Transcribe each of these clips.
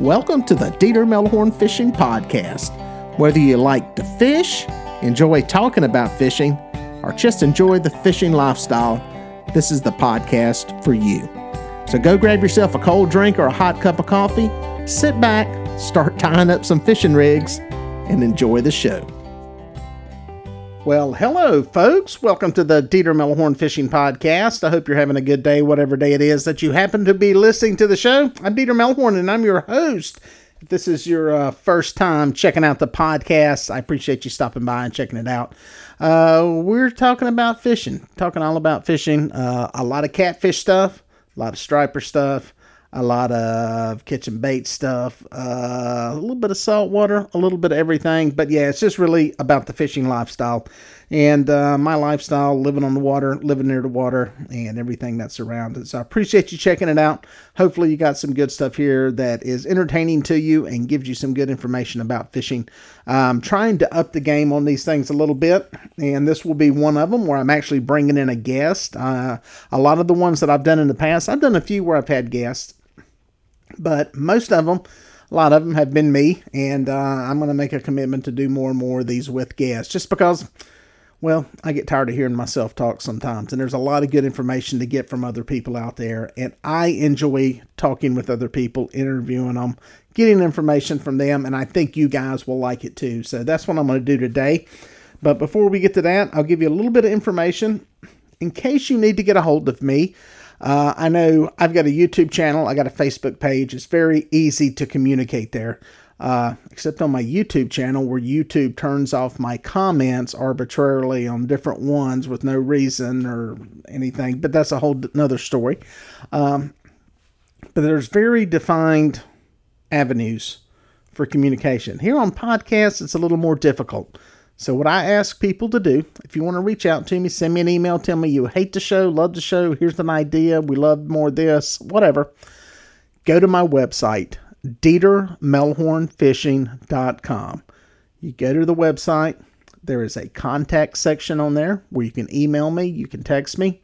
Welcome to the Dieter Melhorn Fishing Podcast. Whether you like to fish, enjoy talking about fishing, or just enjoy the fishing lifestyle, this is the podcast for you. So go grab yourself a cold drink or a hot cup of coffee, sit back, start tying up some fishing rigs, and enjoy the show. Well, hello, folks. Welcome to the Dieter Melhorn Fishing Podcast. I hope you're having a good day, whatever day it is that you happen to be listening to the show. I'm Dieter Melhorn, and I'm your host. If this is your uh, first time checking out the podcast, I appreciate you stopping by and checking it out. Uh, we're talking about fishing, talking all about fishing, uh, a lot of catfish stuff, a lot of striper stuff, a lot of kitchen bait stuff, uh, a little bit of salt water, a little bit of everything. But yeah, it's just really about the fishing lifestyle and uh, my lifestyle, living on the water, living near the water, and everything that's around it. So I appreciate you checking it out. Hopefully, you got some good stuff here that is entertaining to you and gives you some good information about fishing. I'm trying to up the game on these things a little bit, and this will be one of them where I'm actually bringing in a guest. Uh, a lot of the ones that I've done in the past, I've done a few where I've had guests but most of them, a lot of them have been me, and uh, I'm going to make a commitment to do more and more of these with guests just because, well, I get tired of hearing myself talk sometimes, and there's a lot of good information to get from other people out there, and I enjoy talking with other people, interviewing them, getting information from them, and I think you guys will like it too. So that's what I'm going to do today. But before we get to that, I'll give you a little bit of information in case you need to get a hold of me. Uh, I know I've got a YouTube channel, I got a Facebook page. It's very easy to communicate there. Uh, except on my YouTube channel, where YouTube turns off my comments arbitrarily on different ones with no reason or anything. But that's a whole another story. Um, but there's very defined avenues for communication. Here on podcasts, it's a little more difficult. So, what I ask people to do, if you want to reach out to me, send me an email, tell me you hate the show, love the show, here's an idea, we love more this, whatever. Go to my website, DieterMelhornFishing.com. You go to the website, there is a contact section on there where you can email me, you can text me.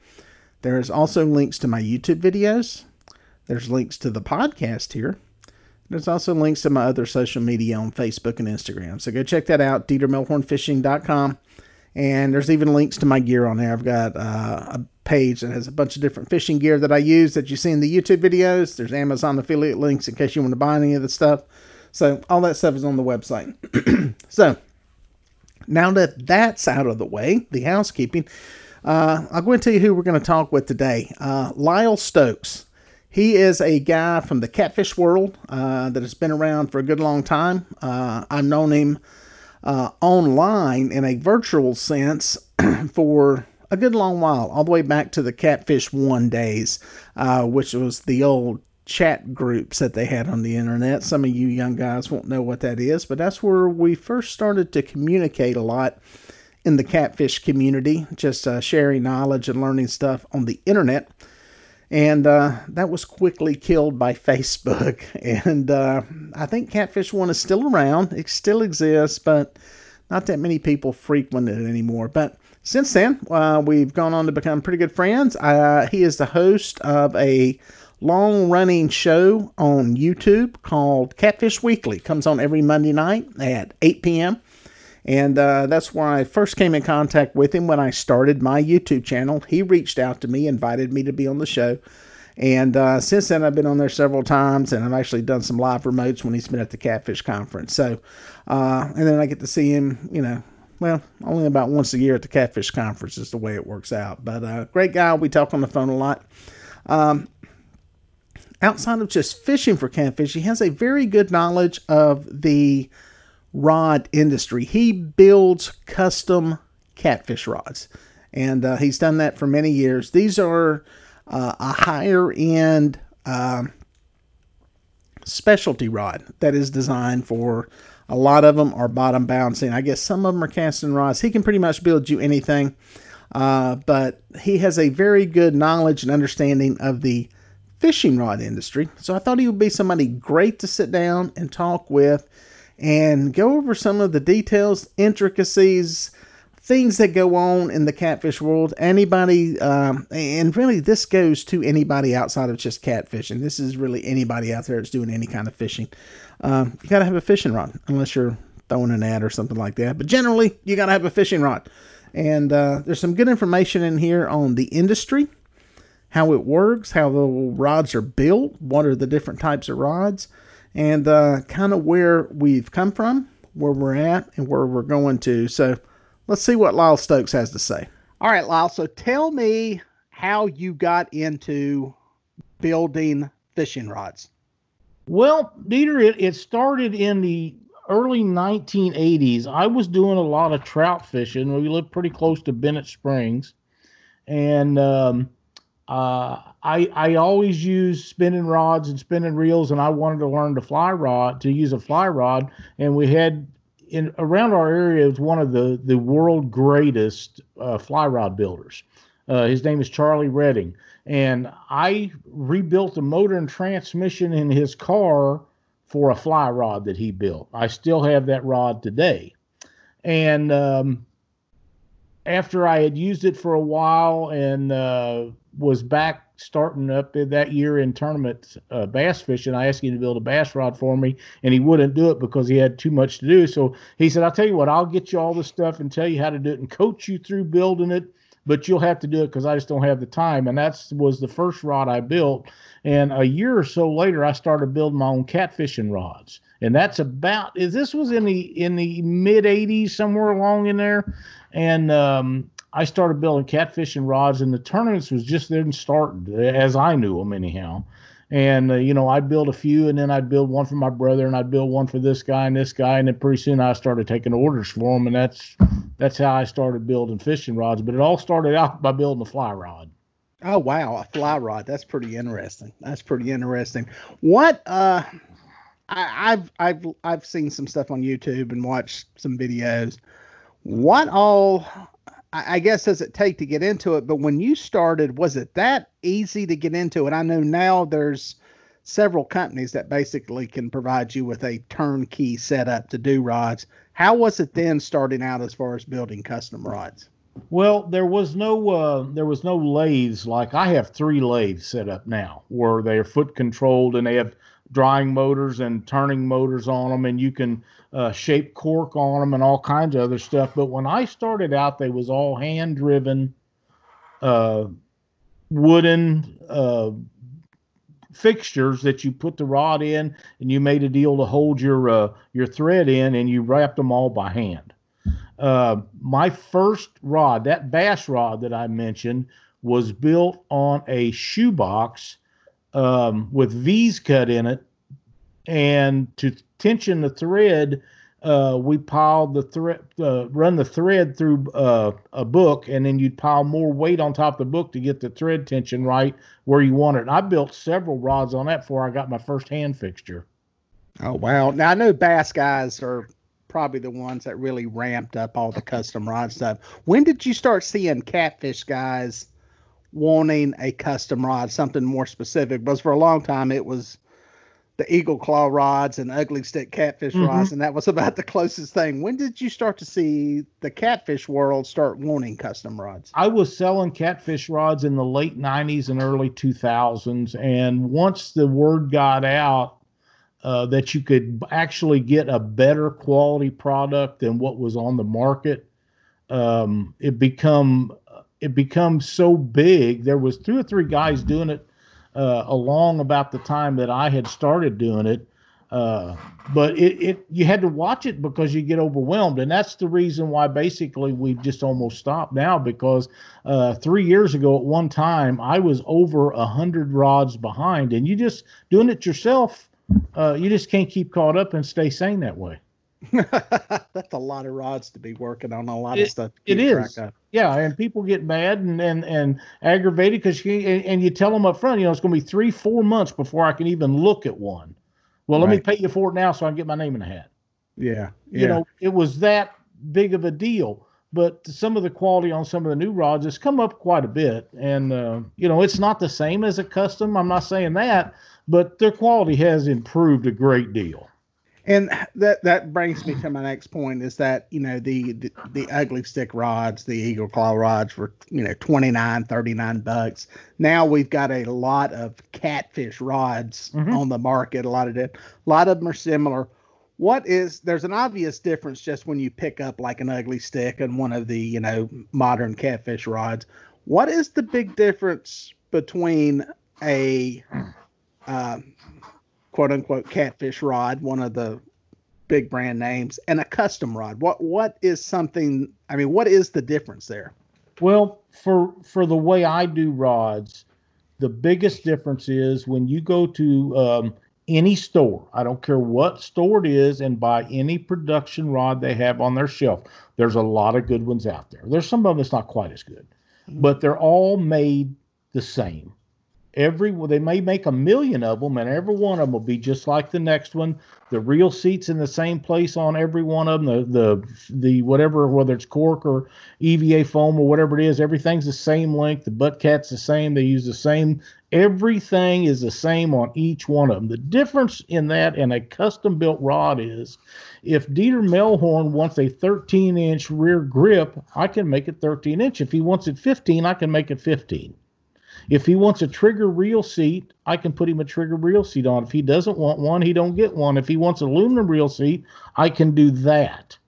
There is also links to my YouTube videos. There's links to the podcast here. There's also links to my other social media on Facebook and Instagram. So go check that out, DieterMelhornFishing.com. And there's even links to my gear on there. I've got uh, a page that has a bunch of different fishing gear that I use that you see in the YouTube videos. There's Amazon affiliate links in case you want to buy any of the stuff. So all that stuff is on the website. so now that that's out of the way, the housekeeping, uh, I'll go and tell you who we're going to talk with today. Uh, Lyle Stokes. He is a guy from the catfish world uh, that has been around for a good long time. Uh, I've known him uh, online in a virtual sense for a good long while, all the way back to the Catfish One days, uh, which was the old chat groups that they had on the internet. Some of you young guys won't know what that is, but that's where we first started to communicate a lot in the catfish community, just uh, sharing knowledge and learning stuff on the internet and uh, that was quickly killed by Facebook. And uh, I think Catfish One is still around; it still exists, but not that many people frequent it anymore. But since then, uh, we've gone on to become pretty good friends. Uh, he is the host of a long-running show on YouTube called Catfish Weekly. Comes on every Monday night at 8 p.m. And uh, that's where I first came in contact with him when I started my YouTube channel. He reached out to me, invited me to be on the show. And uh, since then, I've been on there several times, and I've actually done some live remotes when he's been at the Catfish Conference. So, uh, and then I get to see him, you know, well, only about once a year at the Catfish Conference is the way it works out. But uh, great guy. We talk on the phone a lot. Um, outside of just fishing for catfish, he has a very good knowledge of the rod industry. He builds custom catfish rods, and uh, he's done that for many years. These are uh, a higher end uh, specialty rod that is designed for. A lot of them are bottom bouncing. I guess some of them are casting rods. He can pretty much build you anything, uh, but he has a very good knowledge and understanding of the fishing rod industry. So I thought he would be somebody great to sit down and talk with and go over some of the details, intricacies, things that go on in the catfish world. Anybody, um, and really, this goes to anybody outside of just catfishing. This is really anybody out there that's doing any kind of fishing. Um, you got to have a fishing rod, unless you're throwing an ad or something like that. But generally, you got to have a fishing rod. And uh, there's some good information in here on the industry, how it works, how the rods are built, what are the different types of rods, and uh, kind of where we've come from, where we're at, and where we're going to. So let's see what Lyle Stokes has to say. All right, Lyle. So tell me how you got into building fishing rods. Well, Dieter, it, it started in the early 1980s. I was doing a lot of trout fishing. We lived pretty close to Bennett Springs, and um, uh, I I always use spinning rods and spinning reels, and I wanted to learn to fly rod to use a fly rod, and we had in around our area was one of the the world greatest uh, fly rod builders. Uh, his name is Charlie Redding, and I rebuilt the motor and transmission in his car for a fly rod that he built. I still have that rod today, and um, after I had used it for a while and uh, was back starting up that year in tournament uh, bass fishing, I asked him to build a bass rod for me, and he wouldn't do it because he had too much to do. So he said, "I'll tell you what, I'll get you all the stuff and tell you how to do it and coach you through building it." But you'll have to do it because I just don't have the time. And that was the first rod I built. And a year or so later, I started building my own catfishing rods. And that's about is this was in the in the mid 80s somewhere along in there. And um, I started building catfishing rods, and the tournaments was just then starting, as I knew them anyhow. And uh, you know, I'd build a few, and then I'd build one for my brother, and I'd build one for this guy and this guy, and then pretty soon I started taking orders for them, and that's that's how I started building fishing rods. But it all started out by building a fly rod. Oh wow, a fly rod. That's pretty interesting. That's pretty interesting. What uh I, have I've I've seen some stuff on YouTube and watched some videos. What all I, I guess does it take to get into it? But when you started, was it that easy to get into it? I know now there's several companies that basically can provide you with a turnkey setup to do rods. How was it then starting out as far as building custom rods? Well, there was no uh, there was no lathes like I have three lathes set up now where they are foot controlled and they have drying motors and turning motors on them and you can uh, shape cork on them and all kinds of other stuff. But when I started out, they was all hand driven, uh, wooden uh, fixtures that you put the rod in and you made a deal to hold your uh, your thread in and you wrapped them all by hand. Uh, my first rod, that bass rod that I mentioned, was built on a shoebox um, with V's cut in it. And to tension the thread, uh, we piled the thread, uh, run the thread through uh, a book, and then you'd pile more weight on top of the book to get the thread tension right where you want it. And I built several rods on that before I got my first hand fixture. Oh wow! Now I know bass guys are probably the ones that really ramped up all the custom rod stuff. When did you start seeing catfish guys wanting a custom rod, something more specific? Because for a long time it was the eagle claw rods and ugly stik catfish mm-hmm. rods, and that was about the closest thing. When did you start to see the catfish world start wanting custom rods? I was selling catfish rods in the late 90s and early 2000s, and once the word got out uh, that you could actually get a better quality product than what was on the market. Um, it become it becomes so big. There was two or three guys doing it uh, along about the time that I had started doing it. Uh, but it, it you had to watch it because you get overwhelmed, and that's the reason why basically we've just almost stopped now. Because uh, three years ago, at one time, I was over a hundred rods behind, and you just doing it yourself uh, you just can't keep caught up and stay sane that way. That's a lot of rods to be working on, a lot it, of stuff. It is. Yeah, and people get mad and and, and aggravated because you and, and, you tell them up front, you know, it's going to be three, four months before I can even look at one. Well, right. let me pay you for it now so I can get my name in the hat. Yeah, yeah. You know, it was that big of a deal. But some of the quality on some of the new rods has come up quite a bit, and uh, you know, it's not the same as a custom. I'm not saying that, but their quality has improved a great deal. And that that brings me to my next point is that, you know, the, the, the ugly stik rods, the eagle claw rods were, you know, 29, 39 bucks. Now we've got a lot of catfish rods Mhm. on the market. A lot of it, a lot of them are similar. What is there's an obvious difference just when you pick up like an ugly stik and one of the, you know, modern catfish rods. What is the big difference between a um, quote unquote catfish rod, one of the big brand names, and a custom rod. What what is something? I mean, what is the difference there? Well, for for the way I do rods, the biggest difference is when you go to um, any store. I don't care what store it is, and buy any production rod they have on their shelf. There's a lot of good ones out there. There's some of them that's not quite as good, but they're all made the same. Every they may make a million of them, and every one of them will be just like the next one. The reel seats in the same place on every one of them. The the the whatever, whether it's cork or EVA foam or whatever it is, everything's the same length. The butt cap's the same. They use the same. Everything is the same on each one of them. The difference in that and a custom built rod is if Dieter Melhorn wants a 13 inch rear grip, I can make it 13 inch. If he wants it 15, I can make it 15. If he wants a trigger reel seat, I can put him a trigger reel seat on. If he doesn't want one, he don't get one. If he wants an aluminum reel seat, I can do that.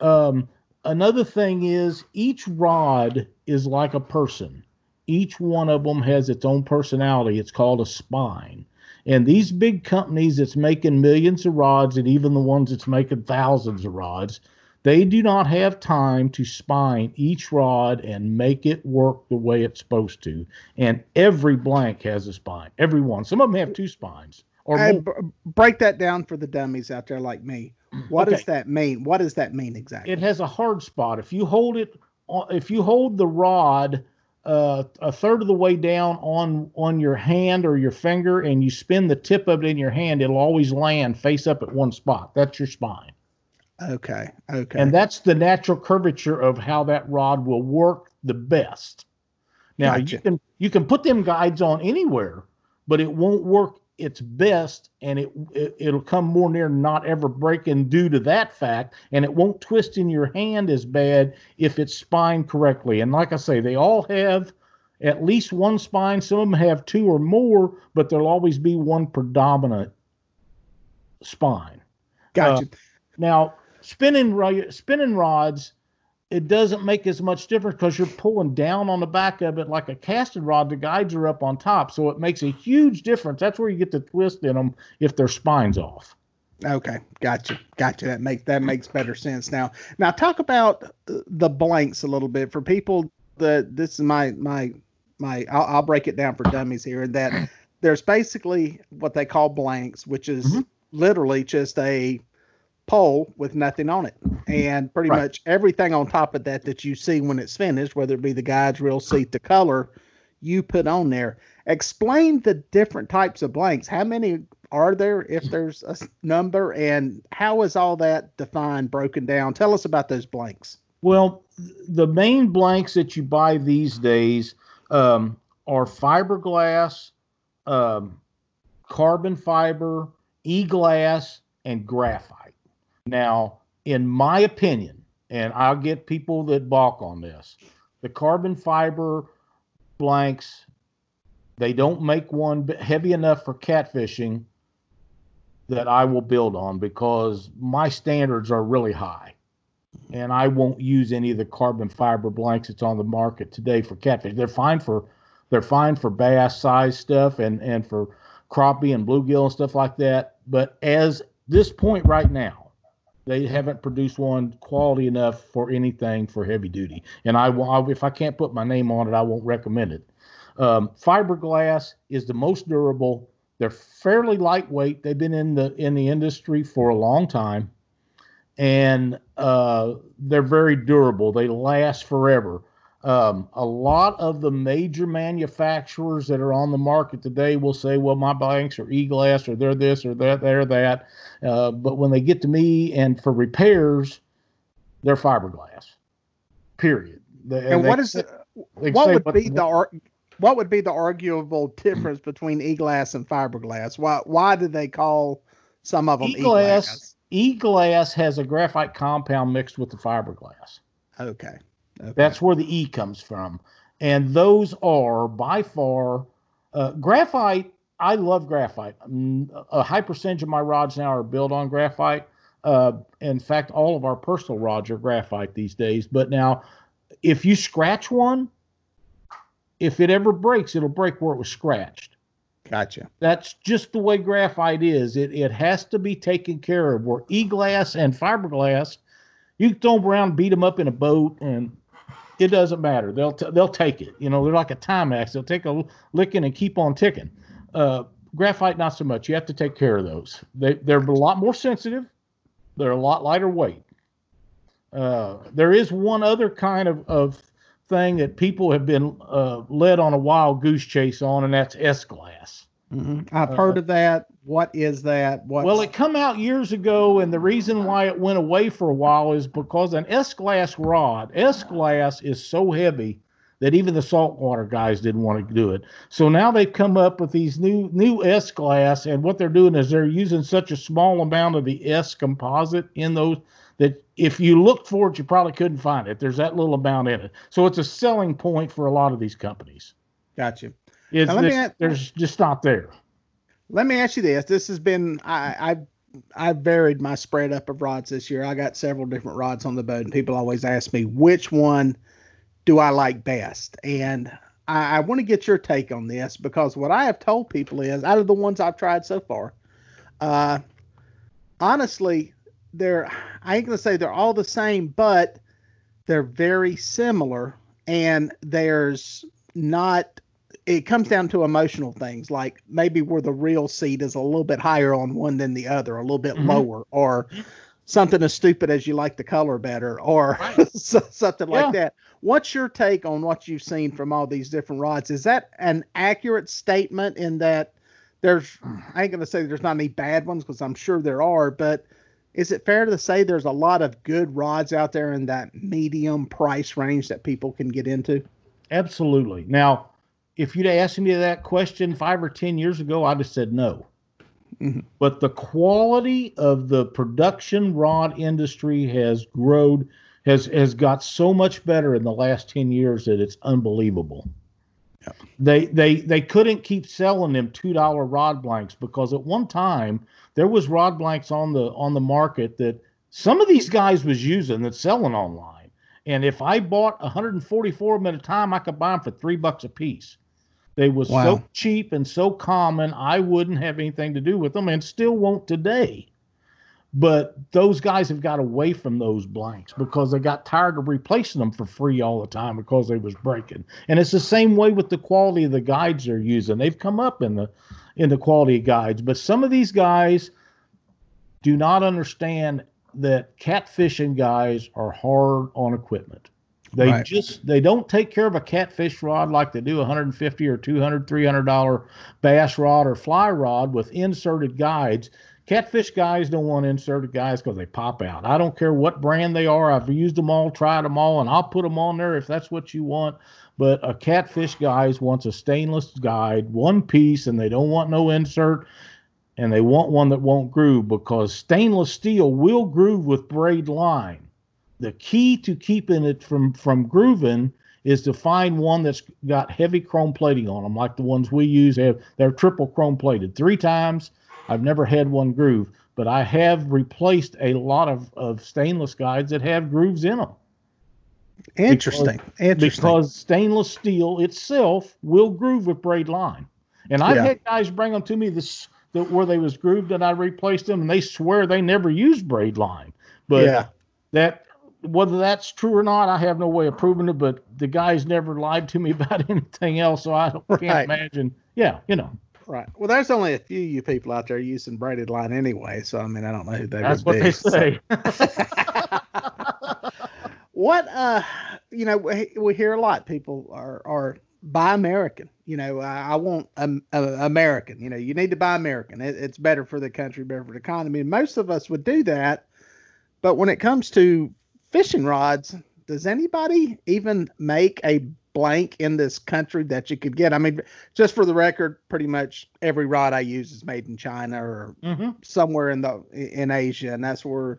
Um, another thing is each rod is like a person. Each one of them has its own personality. It's called a spine. And these big companies that's making millions of rods, and even the ones that's making thousands of rods, they do not have time to spine each rod and make it work the way it's supposed to. And every blank has a spine. Every one. Some of them have two spines or b- break that down for the dummies out there like me. What Okay. does that mean? What does that mean exactly? it has a hard spot. If you hold it, on- if you hold the rod uh, a third of the way down on on your hand or your finger, and you spin the tip of it in your hand, it'll always land face up at one spot. That's your spine, okay, okay. and that's the natural curvature of how that rod will work the best. Now you can you can put them guides on anywhere, but it won't work its best, and it, it it'll come more near not ever breaking due to that fact, and it won't twist in your hand as bad if it's spined correctly. And like I say, they all have at least one spine. Some of them have two or more, but there'll always be one predominant spine. gotcha. Uh, now, spinning spinning rods, it doesn't make as much difference because you're pulling down on the back of it like a casted rod. The guides are up on top, so it makes a huge difference. That's where you get the twist in them if their spine's off. Okay, gotcha, gotcha. That makes that makes better sense now. Now talk about the blanks a little bit for people that this is my my my. I'll, I'll break it down for dummies here. That there's basically what they call blanks, which is Mhm. literally just a pole with nothing on it, and pretty Right. much everything on top of that that you see when it's finished, whether it be the guides, reel seat, the color, you put on there. Explain the different types of blanks. How many are there, if there's a number, and how is all that defined, broken down? Tell us about those blanks. Well, the main blanks that you buy these days um, are fiberglass, um, carbon fiber, e-glass, and graphite. Now, in my opinion, and I'll get people that balk on this, the carbon fiber blanks, they don't make one heavy enough for catfishing that I will build on because my standards are really high and I won't use any of the carbon fiber blanks that's on the market today for catfish. They're fine for they're fine for bass size stuff and and for crappie and bluegill and stuff like that. But as this point right now, they haven't produced one quality enough for anything for heavy duty. And I will if I can't put my name on it, I won't recommend it. Um, fiberglass is the most durable. They're fairly lightweight. They've been in the in the industry for a long time and uh, they're very durable. They last forever. Um, a lot of the major manufacturers that are on the market today will say, "Well, my blanks are e-glass, or they're this, or that, they're that." Uh, but when they get to me and for repairs, they're fiberglass. Period. They- And they- what is the, what would be the ar- what would be the arguable difference between e-glass and fiberglass? Why why do they call some of them E-glass, E-glass has a graphite compound mixed with the fiberglass. Okay. Okay. That's where the E comes from. And those are by far uh, graphite. I love graphite. Mm, A high percentage of my rods now are built on graphite. Uh, in fact, all of our personal rods are graphite these days. But now, if you scratch one, if it ever breaks, it'll break where it was scratched. Gotcha. That's just the way graphite is. It it has to be taken care of. Where e-glass and fiberglass, you can throw them around, beat them up in a boat, and it doesn't matter. They'll t- they'll take it. You know, they're like a Timex. They'll take a licking and keep on ticking. Uh, graphite, not so much. You have to take care of those. They they're a lot more sensitive. They're a lot lighter weight. Uh, there is one other kind of, of thing that people have been uh, led on a wild goose chase on, and that's S glass. hmm I've heard of that. What is that? What? Well, it come out years ago, and the reason why it went away for a while is because an S glass rod, S glass is so heavy that even the saltwater guys didn't want to do it. So now they've come up with these new new S glass, and what they're doing is they're using such a small amount of the S composite in those that if you looked for it, you probably couldn't find it. There's that little amount in it, so it's a selling point for a lot of these companies. Gotcha. It's, Now, let me ask- there's just not there. Let me ask you this. This has been I I've I've varied my spread up of rods this year. I got several different rods on the boat, and people always ask me which one do I like best. And I, I want to get your take on this because what I have told people is out of the ones I've tried so far, uh, honestly, they're I ain't gonna say they're all the same, but they're very similar, and there's not it comes down to emotional things like maybe where the reel seat is a little bit higher on one than the other, a little bit Mhm. lower, or something as stupid as you like the color better, or Right. so- something Yeah. like that. What's your take on what you've seen from all these different rods? Is that an accurate statement in that there's, I ain't going to say there's not any bad ones because I'm sure there are, but is it fair to say there's a lot of good rods out there in that medium price range that people can get into? Absolutely. Now, if you'd asked me that question five or ten years ago, I'd have said no. Mhm. But the quality of the production rod industry has grown, has has got so much better in the last ten years that it's unbelievable. Yep. They they they couldn't keep selling them two dollar rod blanks because at one time there was rod blanks on the on the market that some of these guys was using that's selling online. And if I bought 144 of them at a time, I could buy them for three bucks a piece. They was Wow. so cheap and so common, I wouldn't have anything to do with them, and still won't today. But those guys have got away from those blanks because they got tired of replacing them for free all the time because they was breaking. And it's the same way with the quality of the guides they're using. They've come up in the in the quality of guides, but some of these guys do not understand that catfishing guys are hard on equipment. They Right. just they don't take care of a catfish rod like they do a 150 or 200 300 dollar bass rod or fly rod with inserted guides. Catfish guys don't want inserted guides because they pop out. I don't care what brand they are. I've used them all, tried them all, and I'll put them on there if that's what you want. But a catfish guys wants a stainless guide, one piece, and they don't want no insert and they want one that won't groove because stainless steel will groove with braid line. The key to keeping it from from grooving is to find one that's got heavy chrome plating on them, like the ones we use. Have they're triple chrome plated three times. I've never had one groove, but I have replaced a lot of, of stainless guides that have grooves in them Interesting. Interesting. because stainless steel itself will groove with braid line. And I've Yeah. had guys bring them to me this the, where they was grooved and I replaced them and they swear they never used braid line. But yeah. that whether that's true or not, I have no way of proving it. But the guys never lied to me about anything else, so I don't, Right. can't imagine. Yeah, you know, Right. Well, there's only a few you people out there using braided line anyway, so I mean, I don't know who they that's would what be. they say. what uh you know we, we hear a lot people are are buy american you know i, I want um, uh, american you know you need to buy american it, it's better for the country better for the economy and most of us would do that but when it comes to fishing rods does anybody even make a blank in this country that you could get. I mean, just for the record, pretty much every rod I use is made in China or Mm-hmm. somewhere in the in Asia, and that's where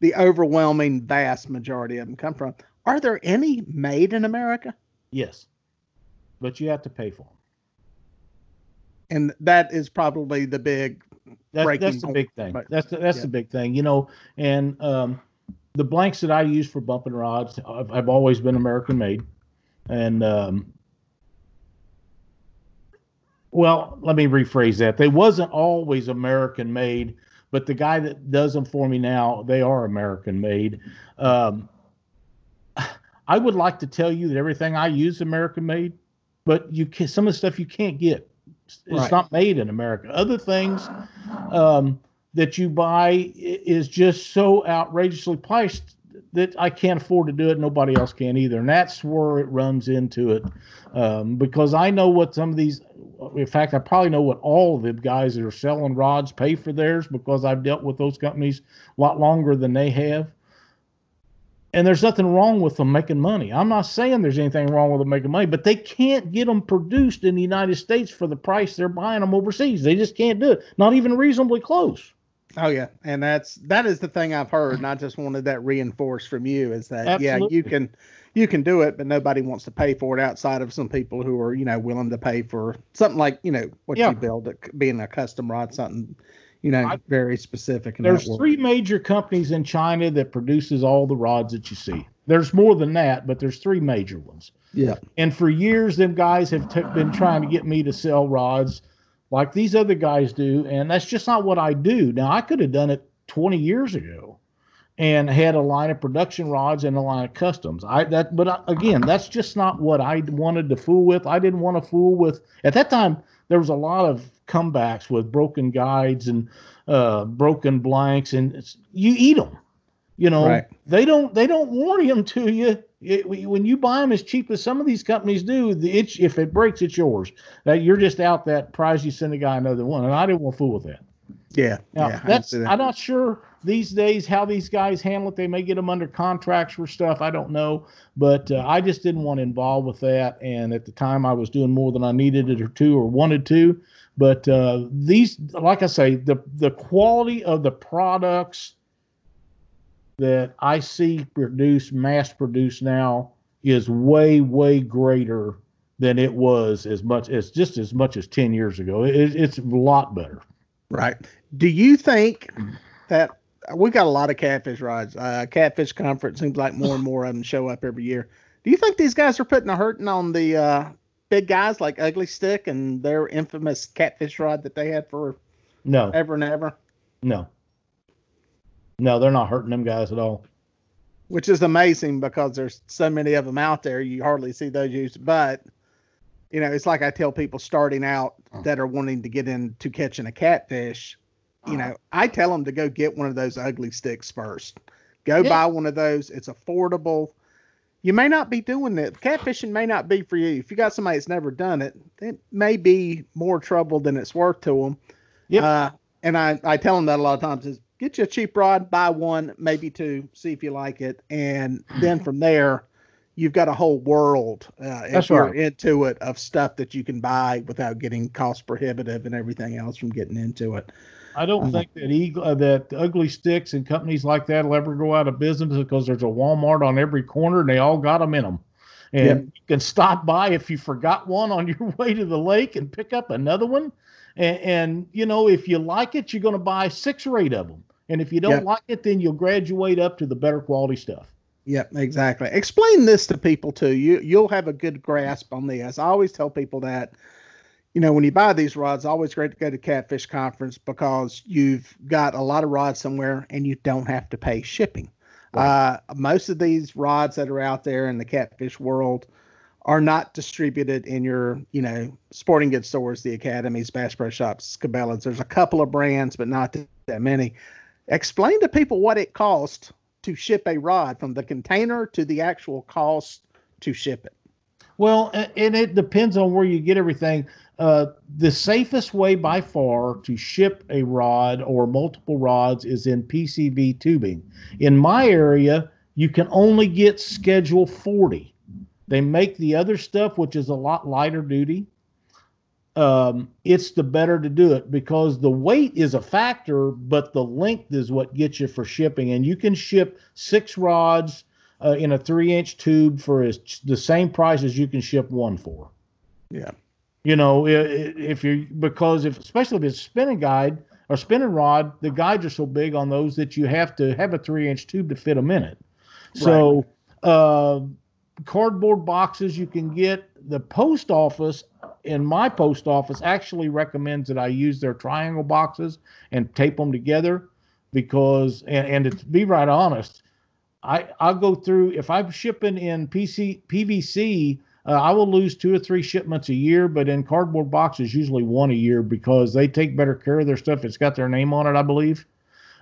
the overwhelming vast majority of them come from. Are there any made in America? Yes, but you have to pay for them. And that is probably the big That's, that's the point, big thing. That's the, that's yeah. the big thing, you know. And um, the blanks that I use for bumping rods, I've, I've always been American made. And um, well, let me rephrase that. They wasn't always American made, but the guy that does them for me now, they are American made. Um, I would like to tell you that everything I use is American made, but you can some of the stuff you can't get. It's Right. not made in America. Other things um, that you buy is just so outrageously priced that I can't afford to do it. Nobody else can either, and that's where it runs into it. Um, because I know what some of these. In fact, I probably know what all of the guys that are selling rods pay for theirs because I've dealt with those companies a lot longer than they have. And there's nothing wrong with them making money. I'm not saying there's anything wrong with them making money, but they can't get them produced in the United States for the price they're buying them overseas. They just can't do it. Not even reasonably close. Oh yeah, and that's that is the thing I've heard, and I just wanted that reinforced from you is that yeah, you can you can do it, but nobody wants to pay for it outside of some people who are you know willing to pay for something like you know what Yeah. you build, it being a custom rod, something you know I- very specific. There's three major companies in China that produces all the rods that you see. There's more than that, but there's three major ones. Yeah, And for years, them guys have t- been trying to get me to sell rods like these other guys do, and that's just not what I do. Now, I could have done it 20 years ago and had a line of production rods and a line of customs. I that, but I, again, that's just not what I wanted to fool with. I didn't want to fool with. At that time, there was a lot of comebacks with broken guides and uh, broken blanks, and it's, you eat them. You know, Right. they don't they don't warn them to you. It, when you buy them as cheap as some of these companies do, the, it's, if it breaks, it's yours. That you're just out that prize. You send a guy another one, and I didn't want to fool with that. yeah, Now, yeah. That's that. I'm not sure these days how these guys handle it. They may get them under contracts for stuff. I don't know, but uh, I just didn't want to involve with that. And at the time, I was doing more than I needed it or to or wanted to. But uh, these, like I say, the the quality of the products that I see produced, mass produced now, is way way greater than it was as much as just as much as ten years ago. It, it's a lot better. Right. Do you think that we got a lot of catfish rods? Uh, catfish conference seems like more and more of them show up every year. Do you think these guys are putting a hurting on the uh, big guys like Ugly Stik and their infamous catfish rod that they had for No, ever and ever? no, no. They're not hurting them guys at all. Which is amazing because there's so many of them out there. You hardly see those used. But you know, it's like I tell people starting out that are wanting to get into catching a catfish. You know, I tell them to go get one of those ugly stiks first. Go Yeah. buy one of those. It's affordable. You may not be doing it. Catfishing may not be for you. If you got somebody that's never done it, it may be more trouble than it's worth to them. Yeah. Uh, and I, I tell them that a lot of times is get you a cheap rod, buy one, maybe two, see if you like it. And then from there, you've got a whole world, uh, if That's you're right. into it, of stuff that you can buy without getting cost prohibitive and everything else from getting into it. I don't Mhm. think that eagle, uh, that ugly stiks and companies like that will ever go out of business because there's a Walmart on every corner and they all got them in them. And Yep. you can stop by if you forgot one on your way to the lake and pick up another one. And, and you know, if you like it, you're going to buy six or eight of them. And if you don't Yep. like it, then you'll graduate up to the better quality stuff. Yep, exactly. Explain this to people too. You you'll have a good grasp on this. I always tell people that, you know, when you buy these rods, always great to go to Catfish Conference because you've got a lot of rods somewhere and you don't have to pay shipping. Uh, most of these rods that are out there in the catfish world are not distributed in your, you know, sporting goods stores, the academies, Bass Pro Shops, Cabela's. There's a couple of brands, but not that many. Explain to people what it costs to ship a rod from the container to the actual cost to ship it. Well, and it depends on where you get everything. Uh, the safest way by far to ship a rod or multiple rods is in PCB tubing. In my area, you can only get Schedule 40. They make the other stuff, which is a lot lighter duty. Um, it's the better to do it because the weight is a factor, but the length is what gets you for shipping. And you can ship six rods uh, in a three inch tube for as, the same price as you can ship one for. Yeah. You know, if you because if especially if it's a spinning guide or spinning rod, the guides are so big on those that you have to have a three inch tube to fit them in it. So, right. uh, cardboard boxes you can get. The post office in my post office actually recommends that I use their triangle boxes and tape them together because, and, and to be right honest, I I'll go through if I'm shipping in PC PVC. Uh, I will lose two or three shipments a year, but in cardboard boxes, usually one a year because they take better care of their stuff. It's got their name on it, I believe.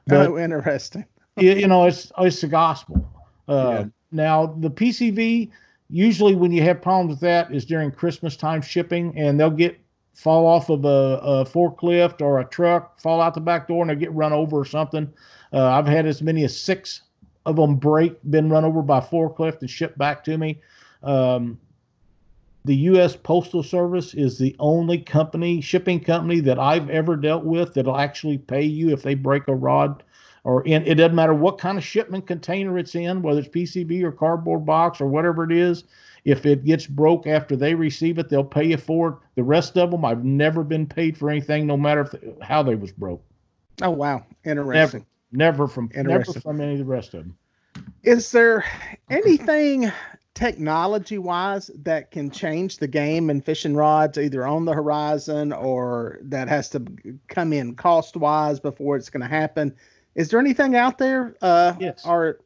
But, oh, interesting. you, you know, it's it's the gospel. Uh, yeah. Now the PCV, usually when you have problems with that, is during Christmas time shipping, and they'll get fall off of a, a forklift or a truck, fall out the back door, and they get run over or something. Uh, I've had as many as six of them break, been run over by forklift and shipped back to me. Um, the U.S. Postal Service is the only company, shipping company that I've ever dealt with that'll actually pay you if they break a rod or in, it doesn't matter what kind of shipment container it's in, whether it's PCB or cardboard box or whatever it is. If it gets broke after they receive it, they'll pay you for it. The rest of them, I've never been paid for anything, no matter if, how they was broke. Oh wow, interesting. Never, never from never from any of the rest of them. Is there anything technology wise that can change the game in fishing rods either on the horizon or that has to come in cost wise before it's going to happen is there anything out there? Uh, yes. Or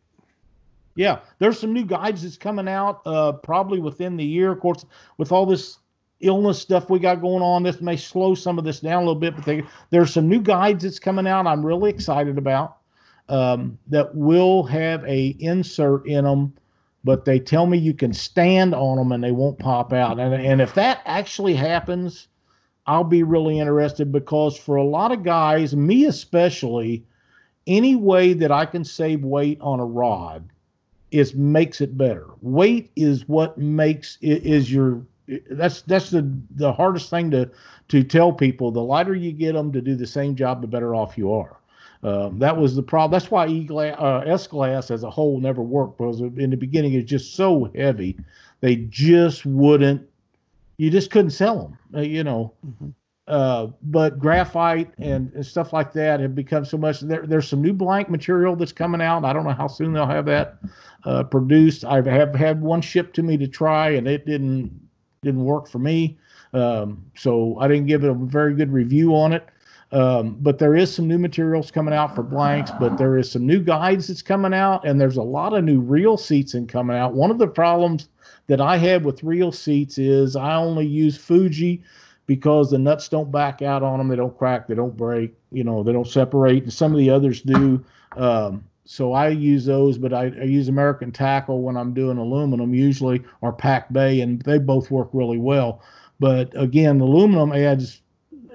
yeah, there's some new guides that's coming out uh, probably within the year. Of course, with all this illness stuff we got going on, this may slow some of this down a little bit. But they, there's some new guides that's coming out. I'm really excited about um, that will have a insert in them, but they tell me you can stand on them and they won't pop out. And and if that actually happens, I'll be really interested because for a lot of guys, me especially any way that I can save weight on a rod is makes it better. Weight is what makes it is your that's that's the the hardest thing to to tell people. The lighter you get them to do the same job, the better off you are. Um, that was the problem. That's why E glass, uh, S glass as a whole never worked because in the beginning it's just so heavy, they just wouldn't. You just couldn't sell them. Uh, you know, mm-hmm. Uh, but graphite and, and, stuff like that have become so much. There, there's some new blank material that's coming out. I don't know how soon they'll have that uh, produced. I have had one shipped to me to try, and it didn't didn't work for me. Um, so I didn't give it a very good review on it. Um, but there is some new materials coming out for blanks. But there is some new guides that's coming out, and there's a lot of new reel seats in coming out. One of the problems that I had with reel seats is I only use Fuji because the nuts don't back out on them. They don't crack. They don't break. You know, they don't separate. And some of the others do. Um, so I use those, but I, I, use American Tackle when I'm doing aluminum usually, or Pac Bay, and they both work really well. But again, the aluminum adds.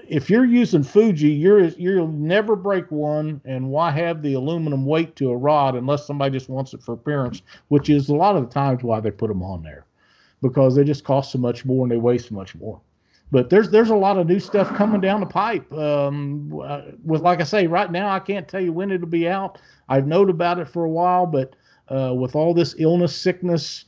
If you're using Fuji, you're you'll never break one, and why have the aluminum weight to a rod unless somebody just wants it for appearance, which is a lot of the times why they put them on there, because they just cost so much more and they weigh so much more but there's there's a lot of new stuff coming down the pipe. Um, uh, with like I say, right now I can't tell you when it'll be out. I've known about it for a while, but uh, with all this illness, sickness,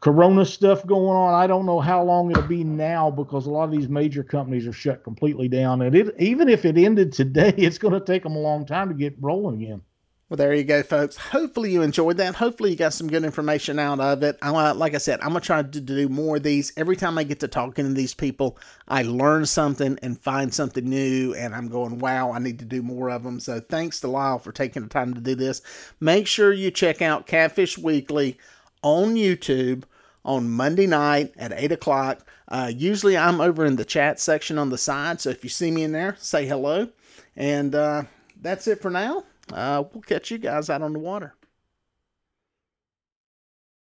corona stuff going on, I don't know how long it'll be now because a lot of these major companies are shut completely down. And it, even if it ended today, it's going to take them a long time to get rolling again. Well, there you go, folks. Hopefully you enjoyed that. Hopefully you got some good information out of it. I, like I said, I'm gonna try to do more of these. Every time I get to talking to these people, I learn something and find something new, and I'm going, wow, I need to do more of them. So thanks to Lyle for taking the time to do this. Make sure you check out Catfish Weekly on YouTube on Monday night at 8 o'clock. Uh, usually I'm over in the chat section on the side, so if you see me in there, say hello. And uh, that's it for now uh, we'll catch you guys out on the water.